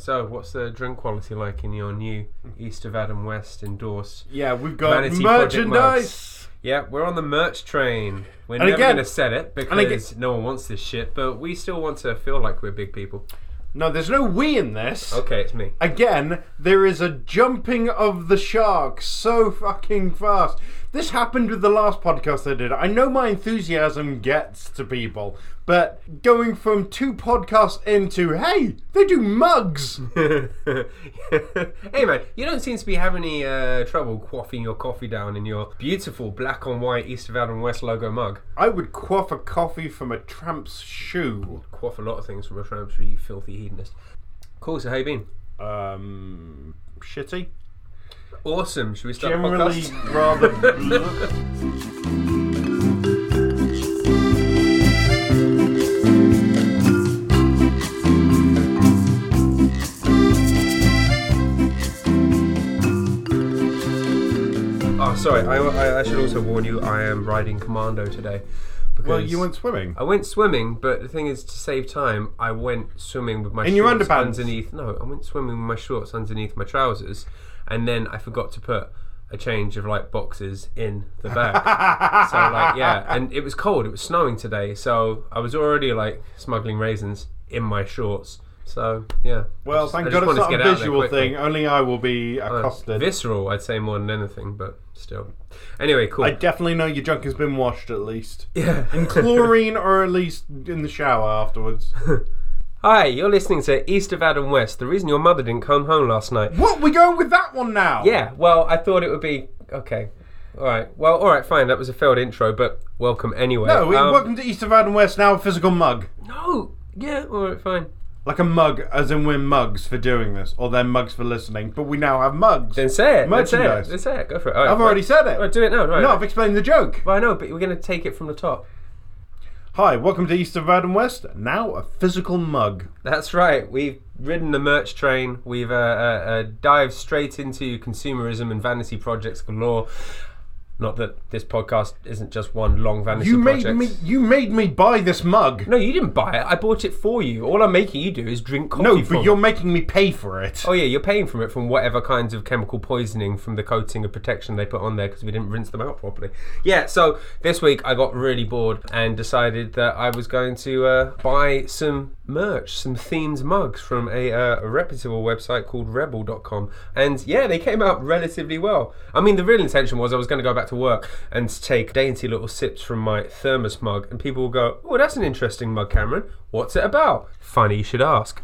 So, what's the drink quality like in your new East of Adam West endorsed? Yeah, we've got Vanity merchandise. Yeah, we're on the merch train. We're And never going to set it because again- no one wants this shit, but we still want to feel like we're big people. No, there's no we in this. Okay, it's me. Again, there is a jumping of the shark so fucking fast. This happened with the last podcast I did. I know my enthusiasm gets to people, but going from two podcasts into, hey, they do mugs. hey man, you don't seem to be having any uh, trouble quaffing your coffee down in your beautiful black on white East of Adam West logo mug. I would quaff a coffee from a tramp's shoe. Quaff a lot of things from a tramp you filthy hedonist. Cool, so how you been? Um, shitty. Awesome. Should we start the Generally, podcast? rather. sorry. I, I, I should also warn you. I am riding commando today. Because well, you went swimming. I went swimming, but the thing is, to save time, I went swimming with my In your underpants? underneath. No, I went swimming with my shorts underneath my trousers, and then I forgot to put a change of like boxes in the bag. so like yeah, and it was cold. It was snowing today, so I was already like smuggling raisins in my shorts. So yeah. Well, just- thank God it's not a visual thing. Only I will be Uh, accosted. visceral, I'd say more than anything, but still. Anyway, cool. I definitely know your junk has been washed at least. yeah. In chlorine or at least in the shower afterwards. Hi, you're listening to East of Adam West. The reason your mother didn't come home last night. what? We're going with that one now? Yeah, well, I thought it would be okay. All right. Well, all right, fine. That was a failed intro, but welcome anyway. No, we, Um, welcome to East of Adam West, now a physical mug. No. Yeah. All right. Fine. Like a mug, as in we're mugs for doing this, or they're mugs for listening, but we now have mugs. Then say it. Then say it. Merchandise. Then say it. Go for it. All right, I've already said it. Right, do it now. Right. No, I've explained the joke. Well, I know, but we're going to take it from the top. Hi, welcome to East of Adam West, now a physical mug. That's right. We've ridden the merch train. We've uh, uh, uh, dived straight into consumerism and vanity projects galore. Not that this podcast isn't just one long vanity You made project. me. You made me buy this mug. No, you didn't buy it. I bought it for you. All I'm making you do is drink coffee. No, from but you're making me pay for it. Oh yeah, you're paying from it from whatever kinds of chemical poisoning from the coating of protection they put on there because we didn't rinse them out properly. Yeah, so this week I got really bored and decided that I was going to uh, buy some merch, some themed mugs from a, uh, a reputable website called Rebel.com, and yeah, they came out relatively well. I mean, the real intention was I was going to go back to work and take dainty little sips from my thermos mug, and people will go, "Oh, that's an interesting mug, Cameron. What's it about?" Funny you should ask.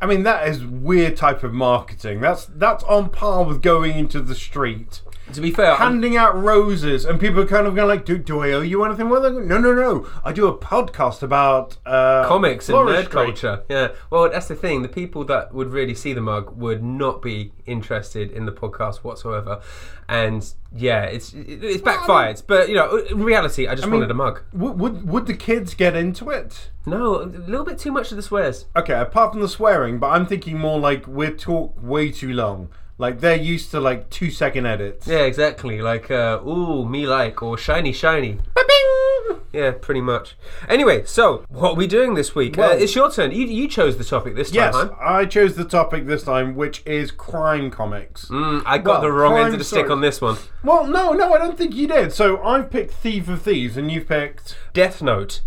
I mean, that is weird type of marketing. That's that's on par with going into the street, To be fair, handing out roses, and people are kind of going like, "Do, do I owe you anything?" Well, no, no, no. I do a podcast about uh, comics and nerd culture. Yeah. Well, that's the thing. The people that would really see the mug would not be interested in the podcast whatsoever. And yeah, it's it- it's backfired. But you know, in reality, I just wanted a mug. Would, would would the kids get into it? No, a little bit too much of the swears. Okay, apart from the swearing, but I'm thinking more like we talk way too long. Like they're used to like two second edits. Yeah, exactly. Like, uh, ooh, me like, or shiny, shiny. Yeah, pretty much. Anyway, so what are we doing this week? uh, it's your turn. You, you chose the topic this time, Yes, huh? I chose the topic this time, which is crime comics. Mm, I got Well, the wrong end of the stick on this one. Well, no, no, I don't think you did. So I've picked Thief of Thieves, and you've picked. Death Note.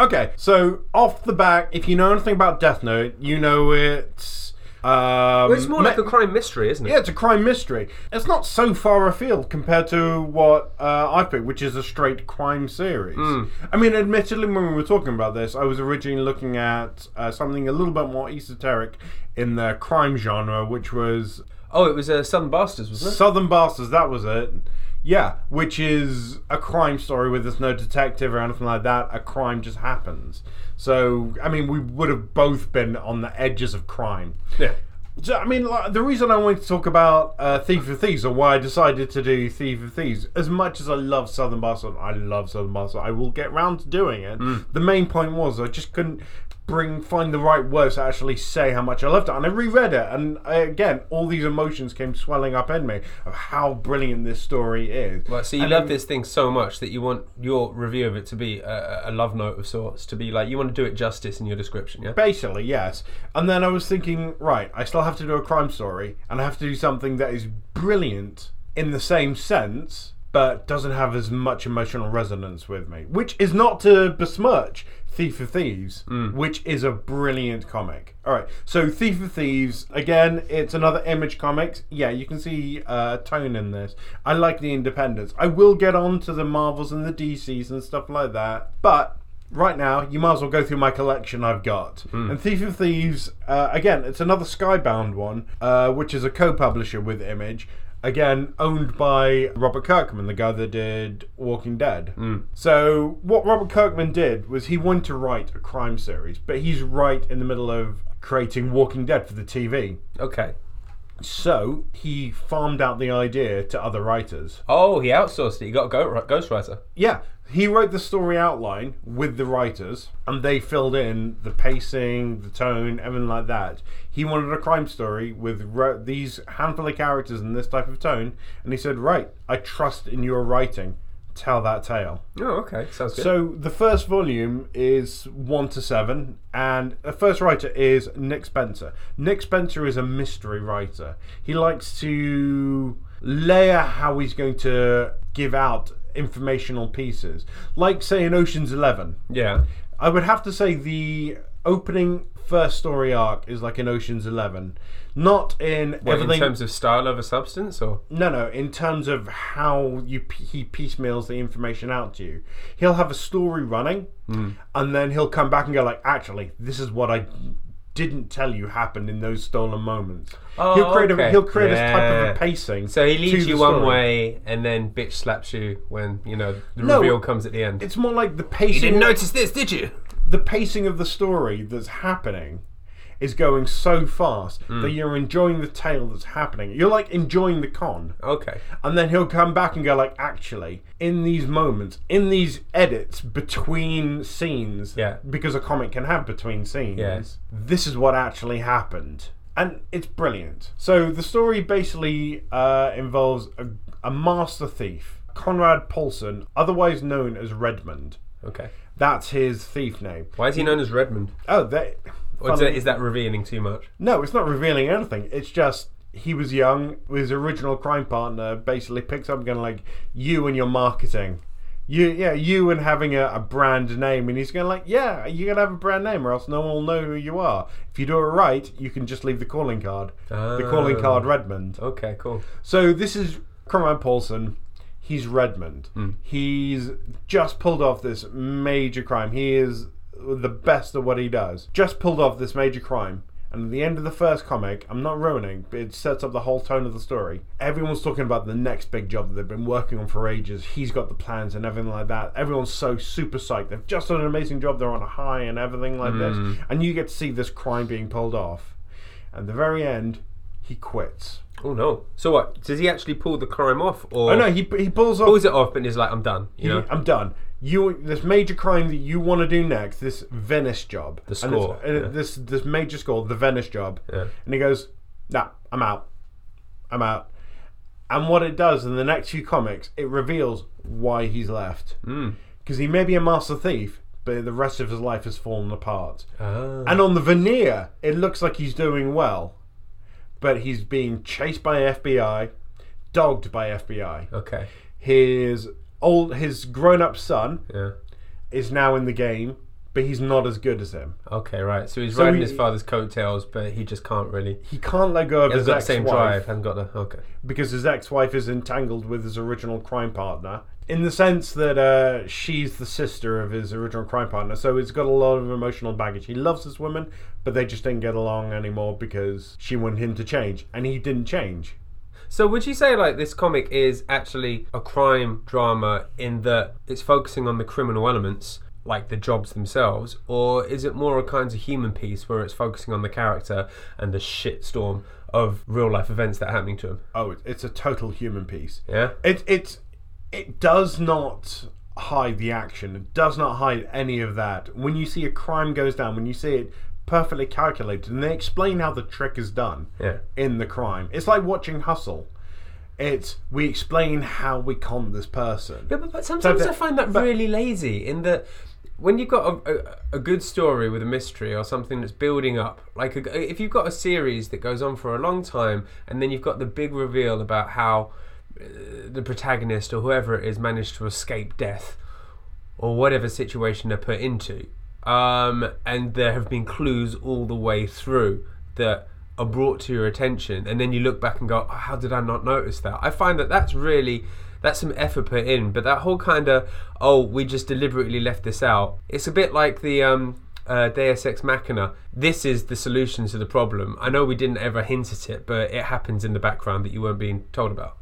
Okay, so off the back, if you know anything about Death Note, you know it's. Um, Well, it's more like a crime mystery, isn't it? Yeah, it's a crime mystery. It's not so far afield compared to what uh, I picked, which is a straight crime series. Hmm. I mean, admittedly, when we were talking about this, I was originally looking at uh, something a little bit more esoteric in the crime genre, which was Oh, it was uh, Southern Bastards, wasn't it? Southern Bastards. That was it. Yeah, which is a crime story where there's no detective or anything like that. A crime just happens. So, I mean, we would have both been on the edges of crime. Yeah. So, I mean, like, the reason I wanted to talk about uh, Thief of Thieves, or why I decided to do Thief of Thieves, as much as I love Southern Bastard, I love Southern Bastard, I will get round to doing it. The main point was I just couldn't bring find the right words to actually say how much I loved it. And I reread it, and I, again, all these emotions came swelling up in me of how brilliant this story is. Right, so you And love then- this thing so much that you want your review of it to be a, a love note of sorts, to be like you want to do it justice in your description, yeah? Basically, yes. And then I was thinking, right, I still have to do a crime story, and I have to do something that is brilliant in the same sense, but doesn't have as much emotional resonance with me. Which is not to besmirch Thief of Thieves, which is a brilliant comic. All right, so Thief of Thieves, again, it's another image comics. Yeah, you can see uh, tone in this. I like the independence. I will get on to the Marvels and the DCs and stuff like that, but right now, you might as well go through my collection I've got. And Thief of Thieves, uh, again, it's another Skybound one, uh, which is a co publisher with Image. Again, owned by Robert Kirkman, the guy that did Walking Dead. Mm. So, what Robert Kirkman did was he wanted to write a crime series, but he's right in the middle of creating Walking Dead for the TV. Okay. So, he farmed out the idea to other writers. Oh, he outsourced it. He got a go- ghostwriter. Yeah, he wrote the story outline with the writers, and they filled in the pacing, the tone, everything like that. He wanted a crime story with ro- these handful of characters and this type of tone, and he said, "Right, I trust in your writing. Tell that tale." Oh, okay. Sounds good. So the first volume is one to seven, and the first writer is Nick Spencer. Nick Spencer is a mystery writer. He likes to layer how he's going to give out informational pieces, like say in Ocean's Eleven. yeah. I would have to say the opening first story arc is like in Ocean's Eleven, not in What, everything. in terms of style over substance, or No, no. In terms of how you he piecemeals the information out to you, he'll have a story running, Hmm. and then he'll come back and go like, "Actually, this is what I didn't tell you happened in those stolen moments." Oh, he'll create okay. a he'll create a type of Yeah. a pacing. so he to leads the you one story. way and then bitch slaps you when you know the No, reveal comes at the end. It's more like the pacing. You didn't notice this, did you? The pacing of the story that's happening is going so fast Hmm. that you're enjoying the tale that's happening. You're like enjoying the con. Okay. And then he'll come back and go like, actually, in these moments, in these edits between scenes, Yeah. because a comic can have between scenes, Yes. this is what actually happened. And it's brilliant. So the story basically uh, involves a, a master thief, Conrad Paulson, otherwise known as Redmond. Okay. That's his thief name. Why is he known as Redmond? Oh, that. Or is that, is that revealing too much? No, it's not revealing anything. It's just he was young. His original crime partner basically picks up and going like, "You and your marketing, you yeah, you and having a, a brand name." And he's going like, "Yeah, you gotta have a brand name, or else no one will know who you are. If you do it right, you can just leave the calling card. The calling Ah. card, Redmond." Okay, cool. So this is Conrad Paulson. He's Redmond. Hmm. He's just pulled off this major crime. He is the best at what he does. Just pulled off this major crime. And at the end of the first comic, I'm not ruining, but it sets up the whole tone of the story. Everyone's talking about the next big job that they've been working on for ages. He's got the plans and everything like that. Everyone's so super psyched. They've just done an amazing job. They're on a high and everything like this. Hmm. And you get to see this crime being pulled off. At the very end, he quits. Oh no. So what? Does he actually pull the crime off, or Oh no, he, he pulls off. pulls it off and is like, "I'm done." You know. I'm done. You this major crime that you want to do next, this Venice job, The And it's- score, and it- yeah. this this major score, the Venice job, Yeah. and he goes, "Nah, I'm out, I'm out." And what it does in the next few comics, it reveals why he's left. Mm. Because he may be a master thief, but the rest of his life has fallen apart. Ah. And on the veneer, it looks like he's doing well, but he's being chased by FBI, dogged by FBI Okay. his old his grown-up son Yeah. is now in the game but he's not as good as him Okay. Right. So he's So riding he- his father's coattails, but he just can't really. he can't let go of He his hasn't got the same drive. ex-wife Hasn't got the. Okay. because his ex-wife is entangled with his original crime partner in the sense that uh, she's the sister of his original crime partner so he's got a lot of emotional baggage he loves this woman but they just didn't get along anymore because she wanted him to change and he didn't change So would you say like this comic is actually a crime drama in that it's focusing on the criminal elements, like the jobs themselves, or is it more a kind of human piece where it's focusing on the character and the shitstorm of real life events that are happening to him? oh it's a total human piece Yeah. It it it does not hide the action. It does not hide any of that. When you see a crime goes down, when you see it perfectly calculated, and they explain how the trick is done Yeah. in the crime, it's like watching Hustle. It's we explain how we con this person. Yeah, but, but sometimes that- I find that but- really lazy. In that, when you've got a, a, a good story with a mystery or something that's building up, like a, if you've got a series that goes on for a long time, and then you've got the big reveal about how the protagonist or whoever it is managed to escape death or whatever situation they're put into, um, and there have been clues all the way through that are brought to your attention, and then you look back and go, oh, "How did I not notice that?" I find that that's really that's some effort put in, but that whole kind of oh, we just deliberately left this out. It's a bit like the um, uh, Deus Ex Machina. This is the solution to the problem. I know we didn't ever hint at it, but it happens in the background that you weren't being told about.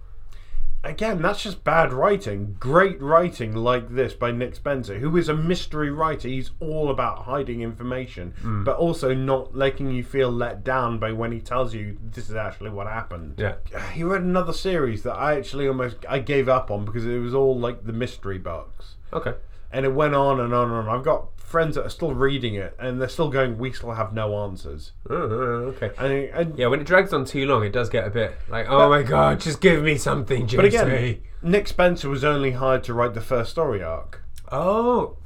Again, that's just bad writing. Great writing like this by Nick Spencer, who is a mystery writer. He's all about hiding information, Mm. but also not letting you feel let down by when he tells you this is actually what happened. Yeah. He read another series that I actually almost I gave up on because it was all like the mystery box. Okay. And it went on and on and on. I've got friends that are still reading it and they're still going, We still have no answers. Oh, oh, okay. And, and Yeah, when it drags on too long, it does get a bit like, oh my god, just give me something. But again, Nick Spencer was only hired to write the first story arc. oh,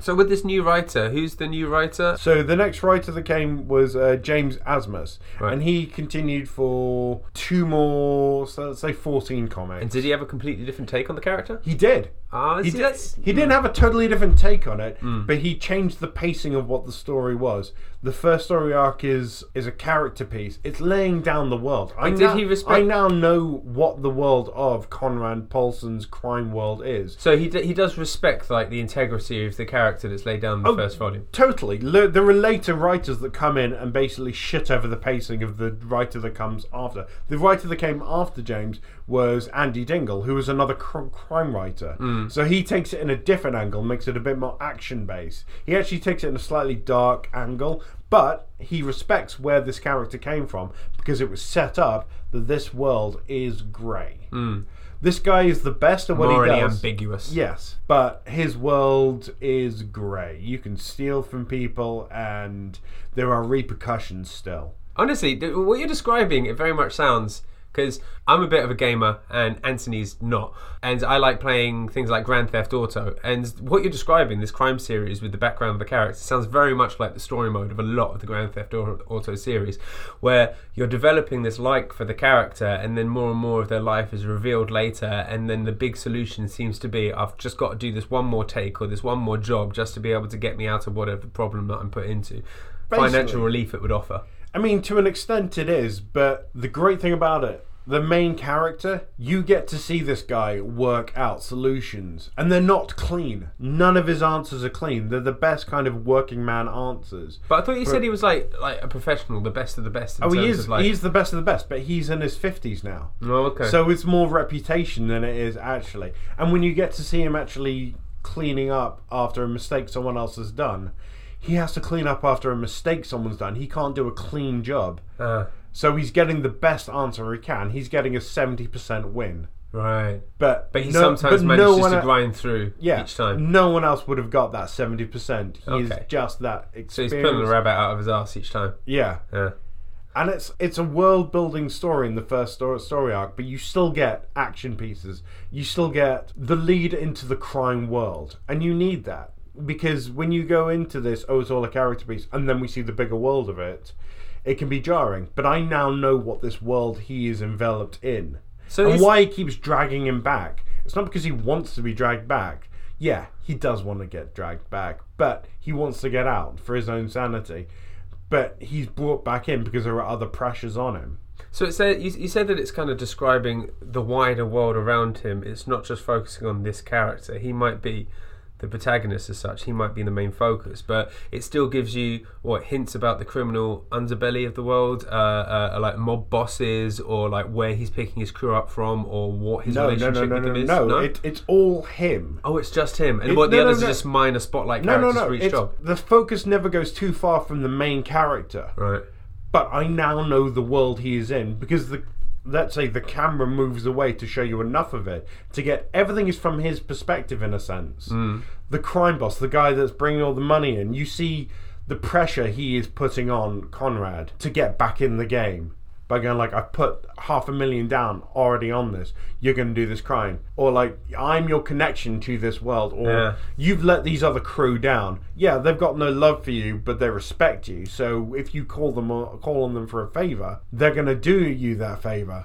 so with this new writer, who's the new writer? So the next writer that came was uh, James Asmus, Right. and he continued for two more, so let's say fourteen comics. And did he have a completely different take on the character? he did. Ah, He, see, did, he didn't have a totally different take on it, Hmm. but he changed the pacing of what the story was. The first story arc is is a character piece. It's laying down the world. I now, he respect- I now know what the world of Conrad Paulson's crime world is. So he d- he does respect like the integrity of the character that's laid down in the Oh, first volume. Totally. Le- There are later writers that come in and basically shit over the pacing of the writer that comes after. The writer that came after James was Andy Diggle, who was another cr- crime writer. Mm. So he takes it in a different angle, makes it a bit more action based. He actually takes it in a slightly dark angle, but he respects where this character came from because it was set up that this world is grey. Mm. This guy is the best at what Morally he does. ambiguous. Yes, but his world is grey. You can steal from people, and there are repercussions still. Honestly, what you're describing, it very much sounds because I'm a bit of a gamer and Anthony's not, and I like playing things like Grand Theft Auto. And what you're describing, this crime series with the background of the character, sounds very much like the story mode of a lot of the Grand Theft Auto series, where you're developing this like for the character, and then more and more of their life is revealed later, and then the big solution seems to be I've just got to do this one more take or this one more job just to be able to get me out of whatever problem that I'm put into. Financial relief it would offer. I mean, to an extent, it is, but the great thing about it, the main character, you get to see this guy work out solutions, and they're not clean. None of his answers are clean. They're the best kind of working man answers. But I thought you said he was like like a professional, the best of the best. In Oh, he is. Of like, He's the best of the best, but he's in his fifties now. oh, okay. So it's more reputation than it is actually. And when you get to see him actually cleaning up after a mistake someone else has done, he has to clean up after a mistake someone's done. He can't do a clean job. Ah, So he's getting the best answer he can. He's getting a 70% win. right. But But he no- sometimes but manages one to grind through yeah, each time. No one else would have got that 70%. He is Okay. just that So experience. he's pulling the rabbit out of his ass each time. yeah. Yeah. And it's it's a world building story in the first story, story arc, but you still get action pieces. You still get the lead into the crime world, and you need that because when you go into this, oh, it's all a character piece, and then we see the bigger world of it, it can be jarring. But I now know what this world he is enveloped in, So and why he keeps dragging him back. It's not because he wants to be dragged back. Yeah, he does want to get dragged back, but he wants to get out for his own sanity. But he's brought back in because there are other pressures on him. So it said you, you said that it's kind of describing the wider world around him. It's not just focusing on this character. He might be the protagonist as such. He might be the main focus, but it still gives you what hints about the criminal underbelly of the world, uh, uh, like mob bosses, or like where he's picking his crew up from, or what his No, no, relationship no, no, with no, them is. no. It, it's all him. oh, it's just him, and It- what the no, no, others no. are just minor spotlight No, no, characters no. for each job. the focus never goes too far from the main character. Right. But I now know the world he is in because the let's say the camera moves away to show you enough of it to get everything is from his perspective in a sense. Hmm. The crime boss, the guy that's bringing all the money in, you see the pressure he is putting on Conrad to get back in the game by going like I've put half a million down already on this. You're going to do this crime, or like I'm your connection to this world, or Yeah. you've let these other crew down. Yeah, they've got no love for you, but they respect you. So if you call them uh, call on them for a favor, they're going to do you that favor.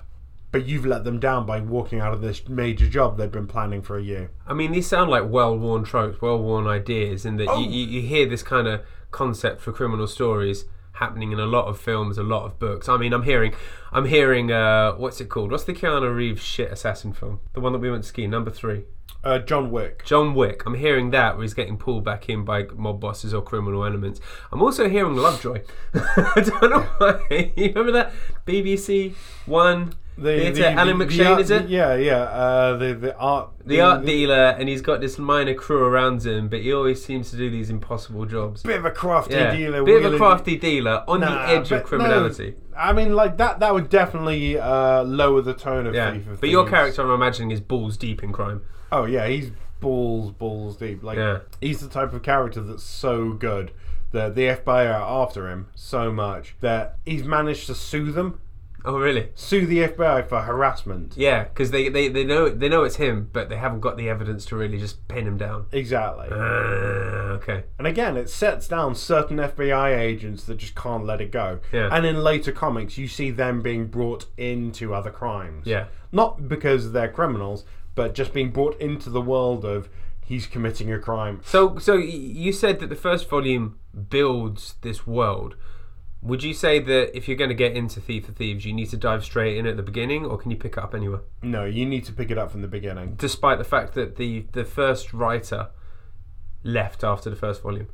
But you've let them down by walking out of this major job they've been planning for a year. I mean, these sound like well-worn tropes, well-worn ideas, in that Oh. you, you hear this kind of concept for criminal stories happening in a lot of films, a lot of books. I mean, I'm hearing, I'm hearing, uh, what's it called? What's the Keanu Reeves shit assassin film? The one that we went to ski, number three. Uh, John Wick. John Wick. I'm hearing that where he's getting pulled back in by mob bosses or criminal elements. I'm also hearing Lovejoy. I don't know why. you remember that BBC One theatre? Alan the McShane, art- is it? Yeah, yeah. Uh, the the art. the art dealer, and he's got this minor crew around him, but he always seems to do these impossible jobs. bit of a crafty Yeah, dealer. bit of a crafty dealer on Nah, the edge of criminality. no, I mean, like that. That would definitely uh, lower the tone of Yeah, Thief of but your character, I'm imagining, is balls deep in crime. Oh yeah, he's balls balls deep. Like Yeah. he's the type of character that's so good that the FBI are after him so much that he's managed to sue them, Oh, really? sue the FBI for harassment. Yeah, because they, they, they know they know it's him, but they haven't got the evidence to really just pin him down. Exactly. Uh, okay. And again, it sets down certain FBI agents that just can't let it go. Yeah. And in later comics, you see them being brought into other crimes. Yeah. Not because they're criminals, but just being brought into the world of he's committing a crime. So, so you said that the first volume builds this world. Would you say that if you're going to get into Thief of Thieves, you need to dive straight in at the beginning, or can you pick it up anywhere? No, you need to pick it up from the beginning. Despite the fact that the the first writer left after the first volume.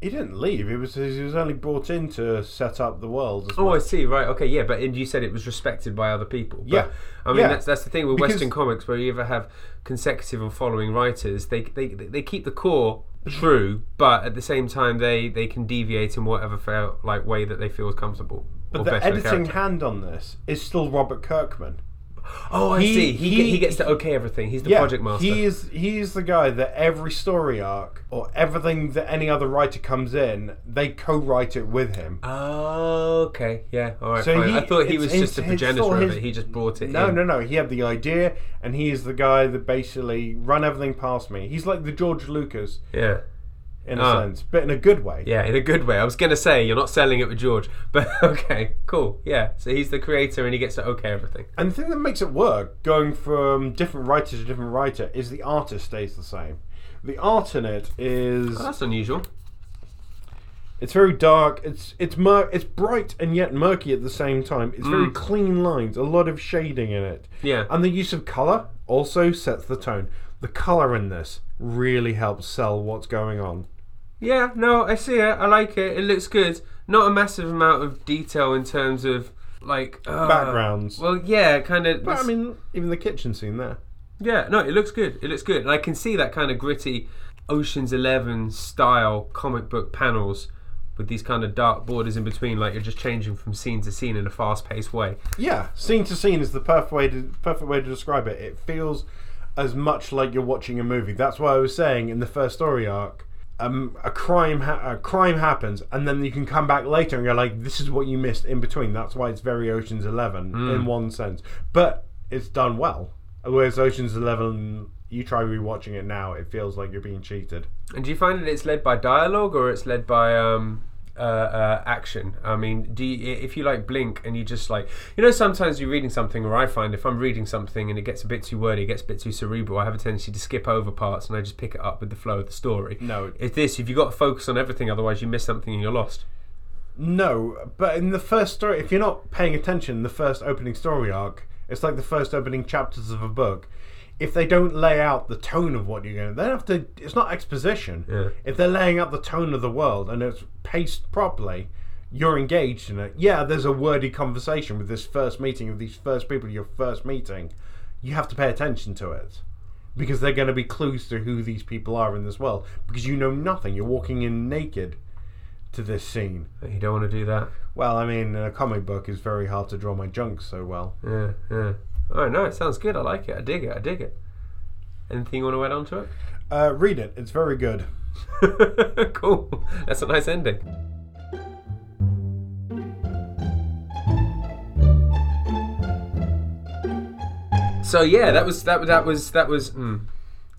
He didn't leave. He was he was only brought in to set up the world. Oh, well. I see. Right. Okay. Yeah. But and you said it was respected by other people. But, Yeah. I mean, Yeah. that's that's the thing with Because- Western comics, where you either have consecutive and following writers. They they they keep the core true, but at the same time, they they can deviate in whatever feel, like way that they feel is comfortable. But the editing hand on this is still Robert Kirkman. Oh, I he- see. He, he- he gets to okay everything. He's the yeah, project master. he is he is the guy that every story arc or everything that any other writer comes in, they co-write it with him. Oh, okay. Yeah. All right. So I thought he was just a progenitor of it. He just brought it No, in. no, no. He had the idea, and he is the guy that basically run everything past me. He's like the George Lucas Yeah. In a Ah. sense, but in a good way. Yeah, in a good way. I was gonna say you're not selling it with George, but okay, cool. Yeah, so he's the creator and he gets to okay everything. And the thing that makes it work, going from different writer to different writer, is the artist stays the same. The art in it is Oh, that's unusual. it's very dark. It's it's mur- it's bright and yet murky at the same time. It's very clean lines, a lot of shading in it. Yeah. And the use of color also sets the tone. The color in this really helps sell what's going on. Yeah, no, I see it. I like it. It looks good. Not a massive amount of detail in terms of like uh, Backgrounds. Well, yeah, kind of. But I mean, even the kitchen scene there. Yeah, no, it looks good. It looks good, and I can see that kind of gritty Ocean's Eleven style comic book panels with these kind of dark borders in between, like you're just changing from scene to scene in a fast-paced way. Yeah, scene to scene is the perfect way to perfect way to describe it. It feels as much like you're watching a movie. That's why I was saying in the first story arc, um, a crime ha- a crime happens, and then you can come back later and you're like, "This is what you missed in between." That's why it's very Ocean's Eleven in one sense, but it's done well. Whereas Ocean's Eleven, you try rewatching it now, it feels like you're being cheated. And do you find that it's led by dialogue or it's led by um, uh, uh, action? I mean, do you, if you like blink and you just like, you know, sometimes you're reading something, or I find if I'm reading something and it gets a bit too wordy, it gets a bit too cerebral, I have a tendency to skip over parts and I just pick it up with the flow of the story. No, It's this, if you've got to focus on everything, otherwise you miss something and you're lost. No, but in the first story, if you're not paying attention, the first opening story arc, it's like the first opening chapters of a book. If they don't lay out the tone of what you're going to, they have to. It's not exposition. Yeah. If they're laying out the tone of the world and it's paced properly, you're engaged in it. Yeah, there's a wordy conversation with this first meeting of these first people you're first meeting. You have to pay attention to it because they're going to be clues to who these people are in this world because you know nothing. You're walking in naked to this scene. You don't want to do that. Well, I mean, in a comic book, it's very hard to draw my junk so well. Yeah, yeah. Oh no, it sounds good. I like it. I dig it. I dig it. Anything you want to add on to it? Uh, read it. It's very good. cool. That's a nice ending. So yeah, that was that that was that was. Mm.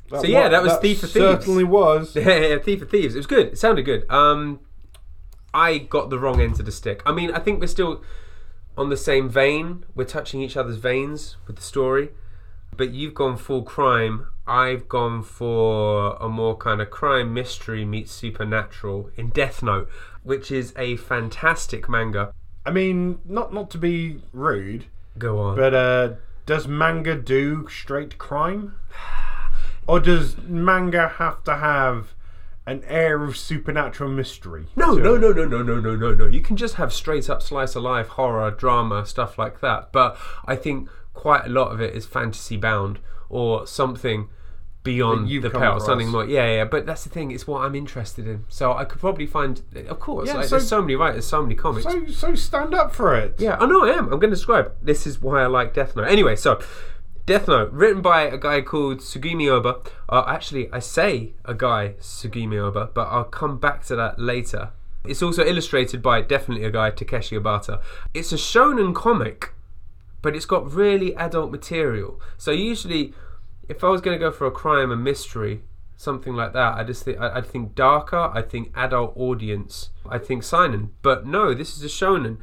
So yeah, wa- that was Thief for Thieves. Certainly was. Yeah, yeah, Thief of Thieves. It was good. It sounded good. Um, I got the wrong end of the stick. I mean, I think we're still on the same vein. We're touching each other's veins with the story, but you've gone full crime. I've gone for a more kind of crime mystery meets supernatural in Death Note, which is a fantastic manga. I mean, not not to be rude, Go on. but uh, does manga do straight crime, or does manga have to have an air of supernatural mystery? No, no, no, no, no, no, no, no, no. You can just have straight up slice of life, horror, drama, stuff like that. But I think quite a lot of it is fantasy bound or something beyond the pale. Something more, yeah, yeah. But that's the thing; it's what I'm interested in. So I could probably find, of course, Yeah, like, so- there's so many writers, so many comics. So so stand up for it. Yeah, I know I am. I'm going to describe. This is why I like Death Note. Anyway, so Death Note, written by a guy called Tsugumi Ohba. Uh, actually, I say a guy Tsugumi Ohba, but I'll come back to that later. It's also illustrated by definitely a guy Takeshi Obata. It's a shonen comic, but it's got really adult material. So usually, if I was going to go for a crime and mystery, something like that, I just think I'd think darker. I think adult audience. I think seinen. But no, this is a shonen,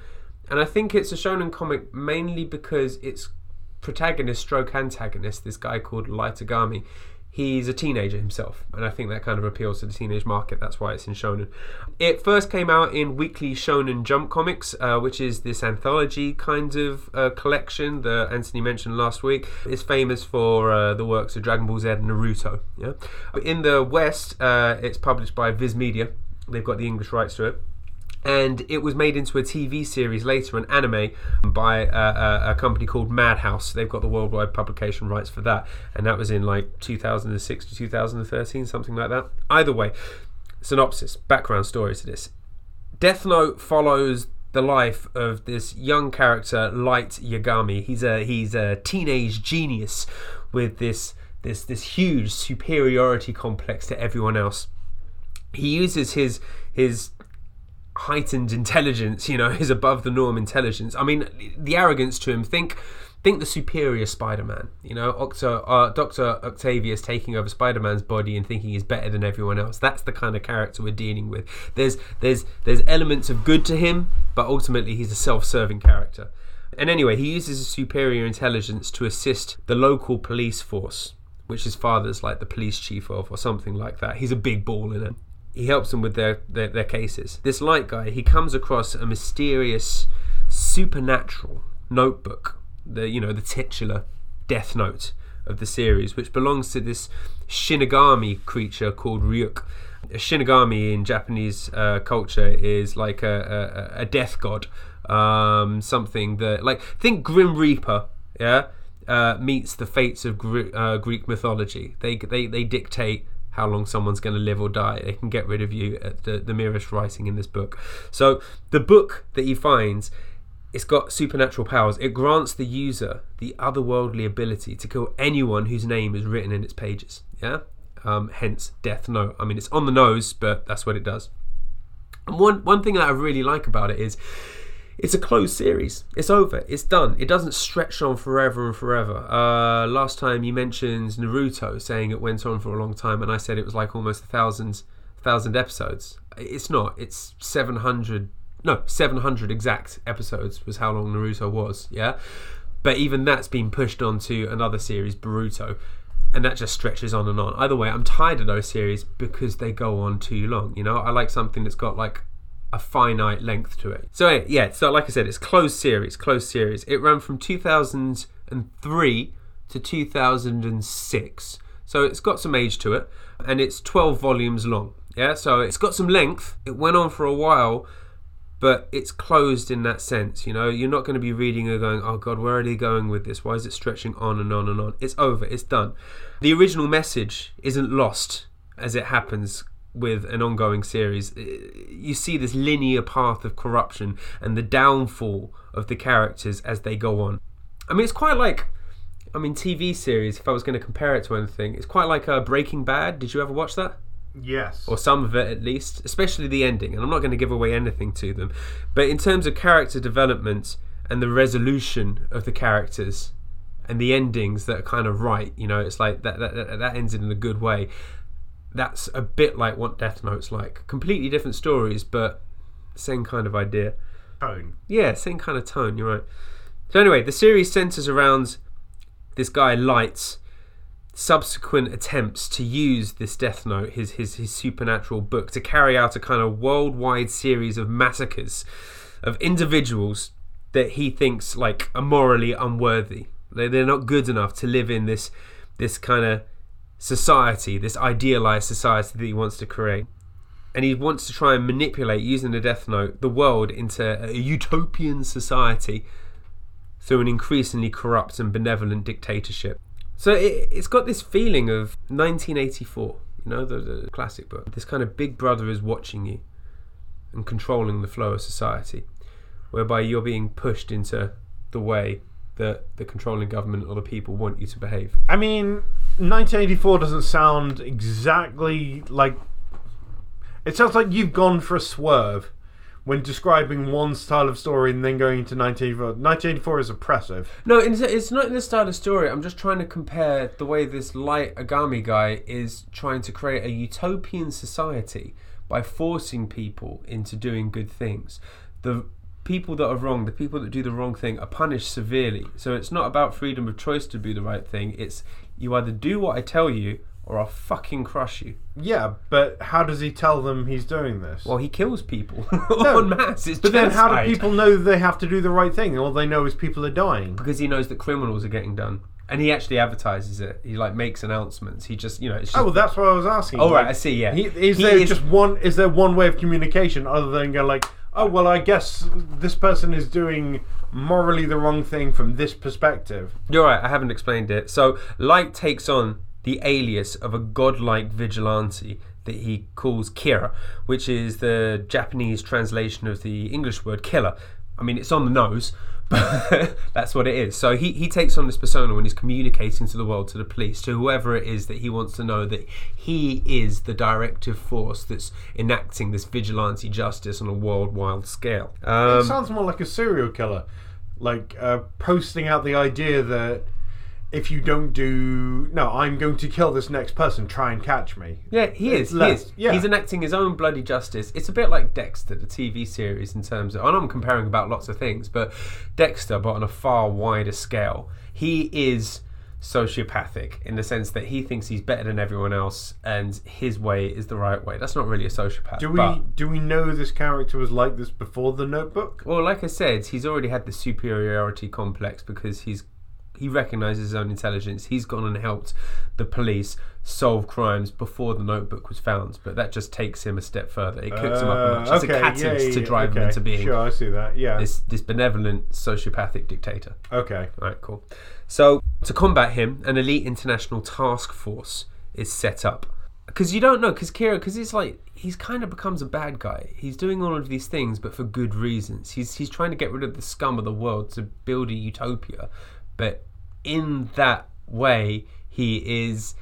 and I think it's a shonen comic mainly because its protagonist, stroke antagonist, this guy called Light Yagami. He's a teenager himself, and I think that kind of appeals to the teenage market. That's why it's in shonen. It first came out in Weekly Shonen Jump Comics, uh, which is this anthology kind of uh, collection that Anthony mentioned last week. It's famous for uh, the works of Dragon Ball Z and Naruto. Yeah, in the West, uh, it's published by Viz Media. They've got the English rights to it and it was made into a TV series later, an anime, by uh, a, a company called Madhouse. They've got the worldwide publication rights for that, and that was in like 2006 to 2013, something like that. Either way, synopsis, background story to this. Death Note follows the life of this young character, Light Yagami. He's a he's a teenage genius with this this this huge superiority complex to everyone else. He uses his his heightened intelligence, you know, his above the norm intelligence. I mean, the arrogance to him. Think, think the superior Spider-Man. You know, uh, Doctor Octavius taking over Spider-Man's body and thinking he's better than everyone else. That's the kind of character we're dealing with. There's, there's, there's elements of good to him, but ultimately he's a self-serving character. And anyway, he uses his superior intelligence to assist the local police force, which his father's like the police chief of, or something like that. He's a big ball in it he helps them with their, their, their cases. This light guy, he comes across a mysterious supernatural notebook, the you know the titular death note of the series, which belongs to this Shinigami creature called Ryuk. A Shinigami in Japanese uh, culture is like a, a, a death god, um, something that like think Grim Reaper, yeah, uh, meets the fates of Gre- uh, Greek mythology. They they they dictate how long someone's going to live or die. They can get rid of you at the, the merest writing in this book. So the book that he finds, it's got supernatural powers. It grants the user the otherworldly ability to kill anyone whose name is written in its pages. Yeah. Um, hence, Death Note. I mean, it's on the nose, but that's what it does. And one one thing that I really like about it is it's a closed series. It's over. It's done. It doesn't stretch on forever and forever. Uh, last time you mentioned Naruto, saying it went on for a long time, and I said it was like almost a thousand thousand episodes. It's not. It's seven hundred. No, seven hundred exact episodes was how long Naruto was. Yeah, but even that's been pushed onto another series, Boruto. And that just stretches on and on. Either way, I'm tired of those series because they go on too long. You know, I like something that's got like a finite length to it. So yeah, so like I said, it's closed series, closed series. It ran from 2003 to 2006. So it's got some age to it and it's 12 volumes long. Yeah, so it's got some length. It went on for a while, but it's closed in that sense. You know, you're not going to be reading and going, "Oh God, where are they going with this? Why is it stretching on and on and on?" It's over. It's done. The original message isn't lost as it happens with an ongoing series, uh, you see this linear path of corruption and the downfall of the characters as they go on. I mean, it's quite like, I mean, TV series. If I was going to compare it to anything, it's quite like uh, Breaking Bad. Did you ever watch that? Yes. or some of it at least, especially the ending. And I'm not going to give away anything to them, but in terms of character development and the resolution of the characters and the endings that are kind of right, you know, it's like that that, that, that ends in a good way. That's a bit like what Death Note's like. Completely different stories, but same kind of idea. Tone. Yeah, same kind of tone. You're right. So anyway, the series centers around this guy Lights subsequent attempts to use this Death Note, his his his supernatural book, to carry out a kind of worldwide series of massacres of individuals that he thinks like are morally unworthy. They they're not good enough to live in this this kind of society, this idealized society that he wants to create. And he wants to try and manipulate, using the Death Note, the world into a utopian society through an increasingly corrupt and benevolent dictatorship. So it, it's got this feeling of 1984, you know, the, the classic book. This kind of big brother is watching you and controlling the flow of society, whereby you're being pushed into the way that the controlling government or the people want you to behave. I mean, 1984 doesn't sound exactly like. It sounds like you've gone for a swerve when describing one style of story and then going into 1984. 1984 is oppressive. No, it's, it's not in the style of story. I'm just trying to compare the way this Light Yagami guy is trying to create a utopian society by forcing people into doing good things. The people that are wrong, the people that do the wrong thing, are punished severely. So it's not about freedom of choice to do the right thing. It's you either do what I tell you or I'll fucking crush you. Yeah, but how does he tell them he's doing this? Well, he kills people No, en masse. It's but then how do people know they have to do the right thing? All they know is people are dying. Because he knows that criminals are getting done. And he actually advertises it. He like makes announcements. He just, you know, it's oh, just Oh, well, that's what I was asking. Oh right, Like, I see. Yeah, He, is He there is- just one? Is there one way of communication other than go like, oh well, I guess this person is doing morally the wrong thing from this perspective. You're right. I haven't explained it. So Light takes on the alias of a godlike vigilante that he calls Kira, which is the Japanese translation of the English word killer. I mean, it's on the nose, but that's what it is. So he, he takes on this persona when he's communicating to the world, to the police, to whoever it is that he wants to know that he is the directive force that's enacting this vigilante justice on a worldwide scale. it Um, sounds more like a serial killer, like uh, posting out the idea that if you don't do no, I'm going to kill this next person. Try and catch me. Yeah, he is. He is. yeah. He's enacting his own bloody justice. It's a bit like Dexter, the TV series, in terms of. I know I'm comparing about lots of things, but Dexter, but on a far wider scale, he is sociopathic in the sense that he thinks he's better than everyone else, and his way is the right way. That's not really a sociopath. Do we do we know this character was like this before the Notebook? well, like I said, he's already had the superiority complex because he's he recognizes his own intelligence. He's gone and helped the police solve crimes before the notebook was found, but that just takes him a step further. It cooks him up a notch. It's Uh, okay, a catalyst yeah, yeah, to drive him into being Sure, I see that. Yeah. this this benevolent sociopathic dictator. Okay. All right, cool. So to combat him, an elite international task force is set up. Because you don't know, because Kira, because it's like he's kind of becomes a bad guy. He's doing all of these things, but for good reasons. He's he's trying to get rid of the scum of the world to build a utopia, but in that way, he is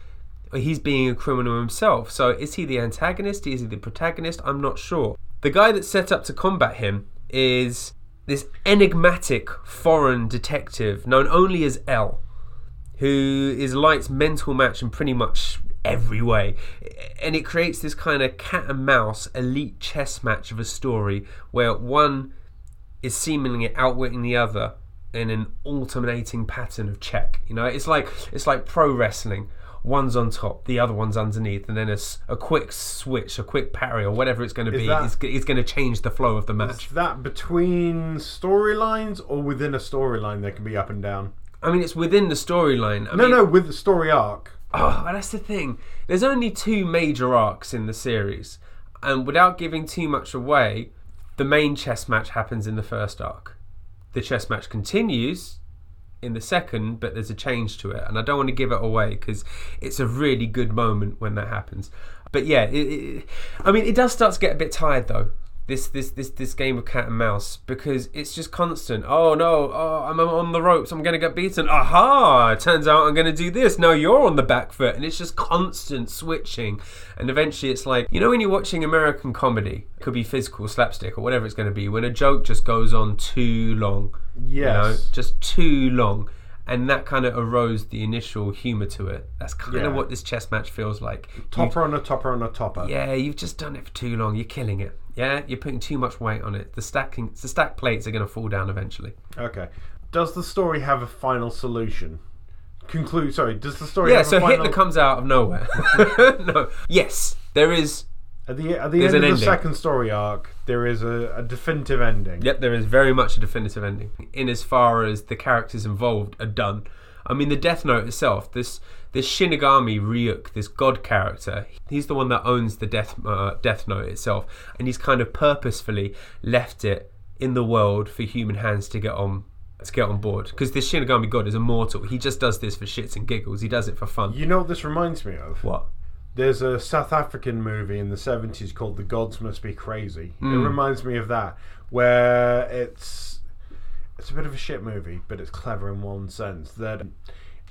he's being a criminal himself. So is he the antagonist? Is he the protagonist? I'm not sure. The guy that's set up to combat him is this enigmatic foreign detective known only as L, who is Light's mental match in pretty much every way. And it creates this kind of cat and mouse elite chess match of a story where one is seemingly outwitting the other in an alternating pattern of check. You know, it's like it's like pro wrestling. One's on top, the other one's underneath, and then a, a quick switch, a quick parry, or whatever it's going to Is be, that- is, is going to change the flow of the Is match. that between storylines or within a storyline that can be up and down? I mean, it's within the storyline. No, mean, no, with the story arc. Oh, but that's the thing. There's only two major arcs in the series, and without giving too much away, the main chess match happens in the first arc. The chess match continues in the second, but there's a change to it, and I don't want to give it away because it's a really good moment when that happens. But yeah, it, it, I mean, it does start to get a bit tired though. This this this this game of cat and mouse because it's just constant. Oh no! Oh, I'm on the ropes. I'm gonna get beaten. Aha! Turns out I'm gonna do this. Now you're on the back foot, and it's just constant switching. And eventually, it's like you know when you're watching American comedy, it could be physical, slapstick, or whatever it's to be. When a joke just goes on too long, you know, Yes. just too long. And that kind of arose the initial humour to it. That's kind Yeah. of what this chess match feels like. You- Topper on a topper on a topper. yeah, you've just done it for too long. You're killing it. Yeah, you're putting too much weight on it. The stacking, the stack plates are going to fall down eventually. Okay. Does the story have a final solution? Conclude. Sorry. Does the story? Yeah, have a so final... Hitler comes out of nowhere. no, yes, there is. At the at the There's end an of the ending. second story arc, there is a, a definitive ending. Yep, there is very much a definitive ending in as far as the characters involved are done. I mean, the Death Note itself, this this Shinigami Ryuk, this god character, he's the one that owns the Death uh, Death Note itself, and he's kind of purposefully left it in the world for human hands to get on to get on board. Because this Shinigami god is immortal. He just does this for shits and giggles. He does it for fun. You know what this reminds me of? What? There's a South African movie in the 70s called The Gods Must Be Crazy. It Hmm. reminds me of that, where it's it's a bit of a shit movie, but it's clever in one sense. That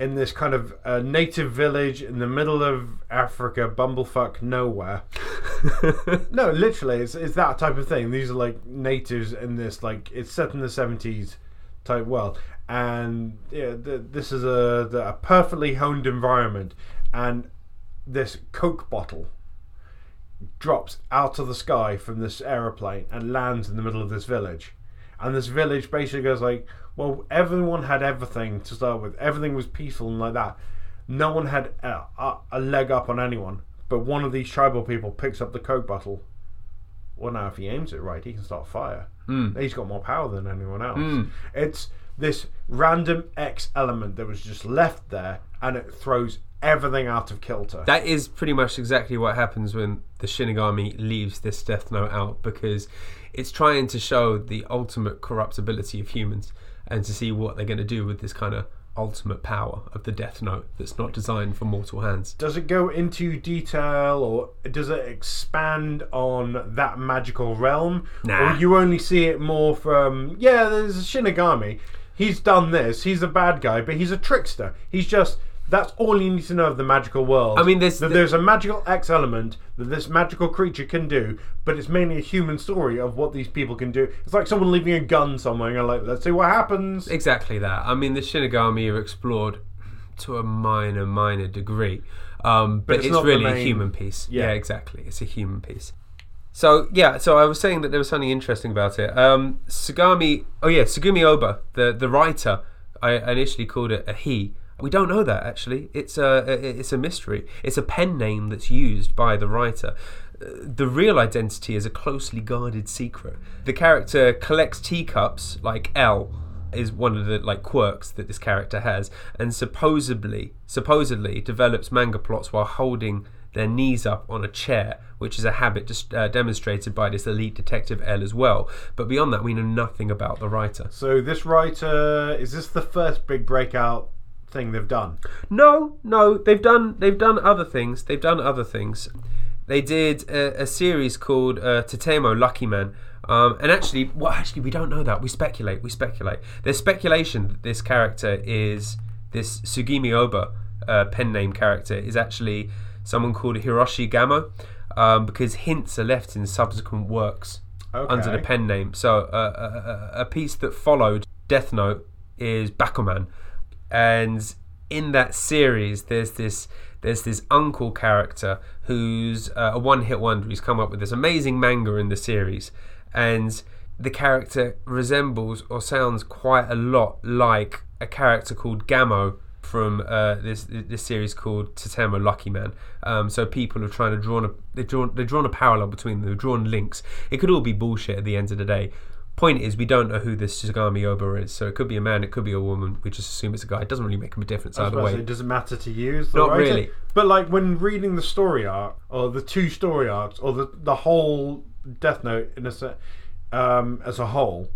in this kind of uh, native village in the middle of Africa, bumblefuck nowhere. no, literally, it's, it's that type of thing. These are like natives in this, like, it's set in the 70s type world. And yeah, th- this is a, the- a perfectly honed environment. And this Coke bottle drops out of the sky from this aeroplane and lands in the middle of this village. And this village basically goes like, well, everyone had everything to start with. Everything was peaceful and like that. No one had a, a, a leg up on anyone. But one of these tribal people picks up the Coke bottle. Well, now if he aims it right, he can start fire. Mm. He's got more power than anyone else. Mm. It's this random X element that was just left there, and it throws everything out of kilter. That is pretty much exactly what happens when the Shinigami leaves this Death Note out because it's trying to show the ultimate corruptibility of humans and to see what they're going to do with this kind of ultimate power of the Death Note that's not designed for mortal hands. does it go into detail or does it expand on that magical realm Nah. or you only see it more from yeah there's a shinigami he's done this he's a bad guy but he's a trickster he's just that's all you need to know of the magical world I mean, there's- that there's a magical X element that this magical creature can do, but it's mainly a human story of what these people can do. It's like someone leaving a gun somewhere, and you're like, let's see what happens. Exactly that. I mean, the Shinigami are explored to a minor, minor degree, um, but, it's it's, the really a human piece. Yeah. Yeah. exactly. It's a human piece. So yeah, so I was saying that there was something interesting about it. Um, Sugami, oh yeah, Tsugumi Ohba, the the writer. I initially called it a he. We don't know that actually. It's a it's a mystery. It's a pen name that's used by the writer. Uh, The real identity is a closely guarded secret. The character collects teacups like L is one of the like quirks that this character has, and supposedly supposedly develops manga plots while holding their knees up on a chair, which is a habit just, uh, demonstrated by this elite detective L as well. But beyond that, we know nothing about the writer. So this writer is this the first big breakout thing they've done? No, no, they've done they've done other things. They've done other things. They did a, a series called uh, Tottemo Lucky Man. Um, and actually, well, actually, we don't know that. We speculate. We speculate. There's speculation that this character is this Tsugumi Ohba uh, pen name character is actually someone called Hiroshi Gamo, um, because hints are left in subsequent works Okay. under the pen name. So uh, a, a, a piece that followed Death Note is Bakuman, and in that series, there's this there's this uncle character who's uh, a one-hit wonder. He's come up with this amazing manga in the series, and the character resembles or sounds quite a lot like a character called Gamo from uh, this this series called Tottemo Lucky Man. Um, so people are trying to draw a they've drawn they've drawn a parallel between them. They've drawn links. It could all be bullshit at the end of the day. Point is, we don't know who this Tsugumi Ohba is. So it could be a man, it could be a woman. We just assume it's a guy. It doesn't really make a difference either way. It doesn't matter to you? as the Not writer? really. But like when reading the story arc, or the two story arcs, or the the whole Death Note in a se- um, as a whole,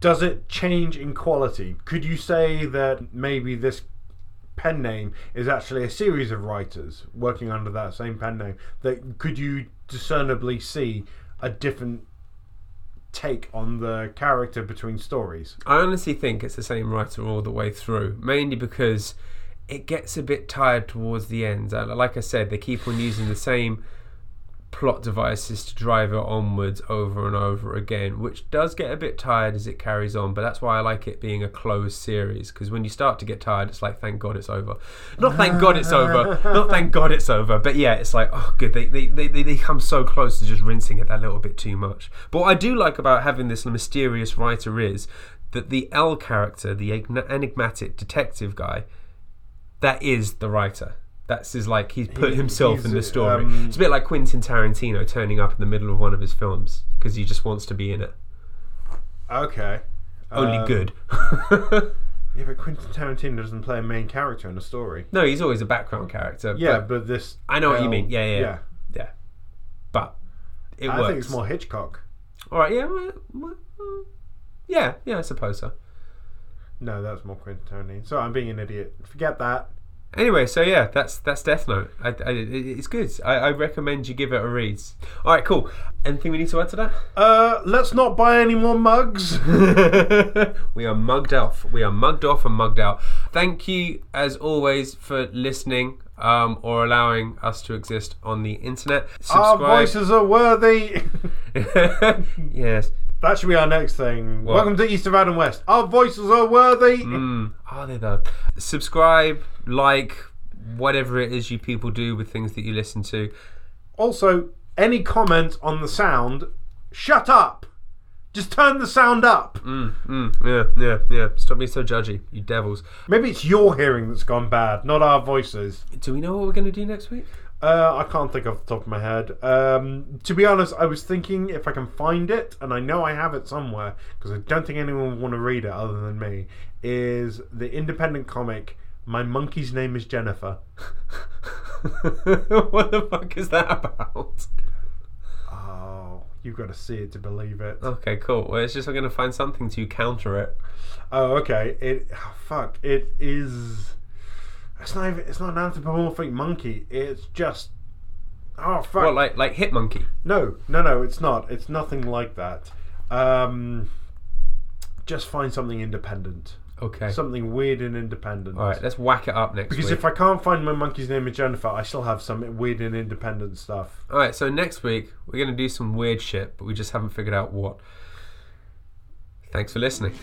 does it change in quality? Could you say that maybe this pen name is actually a series of writers working under that same pen name, that could you discernibly see a different take on the character between stories? I honestly think it's the same writer all the way through, mainly because it gets a bit tired towards the end. Uh, Like I said, they keep on using the same plot devices to drive it onwards over and over again, which does get a bit tired as it carries on. But that's why I like it being a closed series because when you start to get tired, it's like, thank God it's over. Not thank God it's over. Not thank God it's over. But yeah, it's like, oh, good. They, they, they, they come so close to just rinsing it that little bit too much. But what I do like about having this mysterious writer is that the L character, the enigmatic detective guy, that is the writer. That's his like he's put He- himself he's, in the story. um, it's a bit like Quentin Tarantino turning up in the middle of one of his films because he just wants to be in it. Okay. Only Um, good. Yeah, but Quentin Tarantino doesn't play a main character in a story. no, he's always a background character. Yeah, but but this. I know what you mean. Yeah, yeah, yeah. yeah. But it I works. think it's more Hitchcock. All right. Yeah. Yeah. Yeah. I suppose so. No, that's more Quentin Tarantino. So I'm being an idiot. Forget that. Anyway, so yeah, that's that's Death Note. I, I, it's good. I, I recommend you give it a read. All right, cool. Anything we need to add to that? Uh, let's not buy any more mugs. we are mugged off. We are mugged off and mugged out. Thank you, as always, for listening um, or allowing us to exist on the internet. Our Subscribe. voices are worthy. yes. That should be our next thing. What? Welcome to East of Adam West. Our voices are worthy. Mm, are they though? Subscribe, like, whatever it is you people do with things that you listen to. Also, any comment on the sound, shut up. Just turn the sound up. Mm, mm, yeah, yeah, yeah. Stop being so judgy, you devils. Maybe it's your hearing that's gone bad, not our voices. Do we know what we're going to do next week? Uh, I can't think off the top of my head. Um, to be honest, I was thinking if I can find it, and I know I have it somewhere because I don't think anyone would want to read it other than me. Is the independent comic "My Monkey's Name Is Jennifer"? what the fuck is that about? Oh, you've got to see it to believe it. Okay, cool. Well, it's just I'm going to find something to counter it. Oh, okay. It oh, fuck. It is. It's not. Even, it's not an anthropomorphic monkey. It's just. Oh fuck. What, like like Hit Monkey? No, no, no, it's not. It's nothing like that. Um, just find something independent. Okay. Something weird and independent. All right, let's whack it up next Because week. if I can't find my monkey's name is Jennifer, I still have some weird and independent stuff. All right, so next week we're going to do some weird shit, but we just haven't figured out what. Thanks for listening.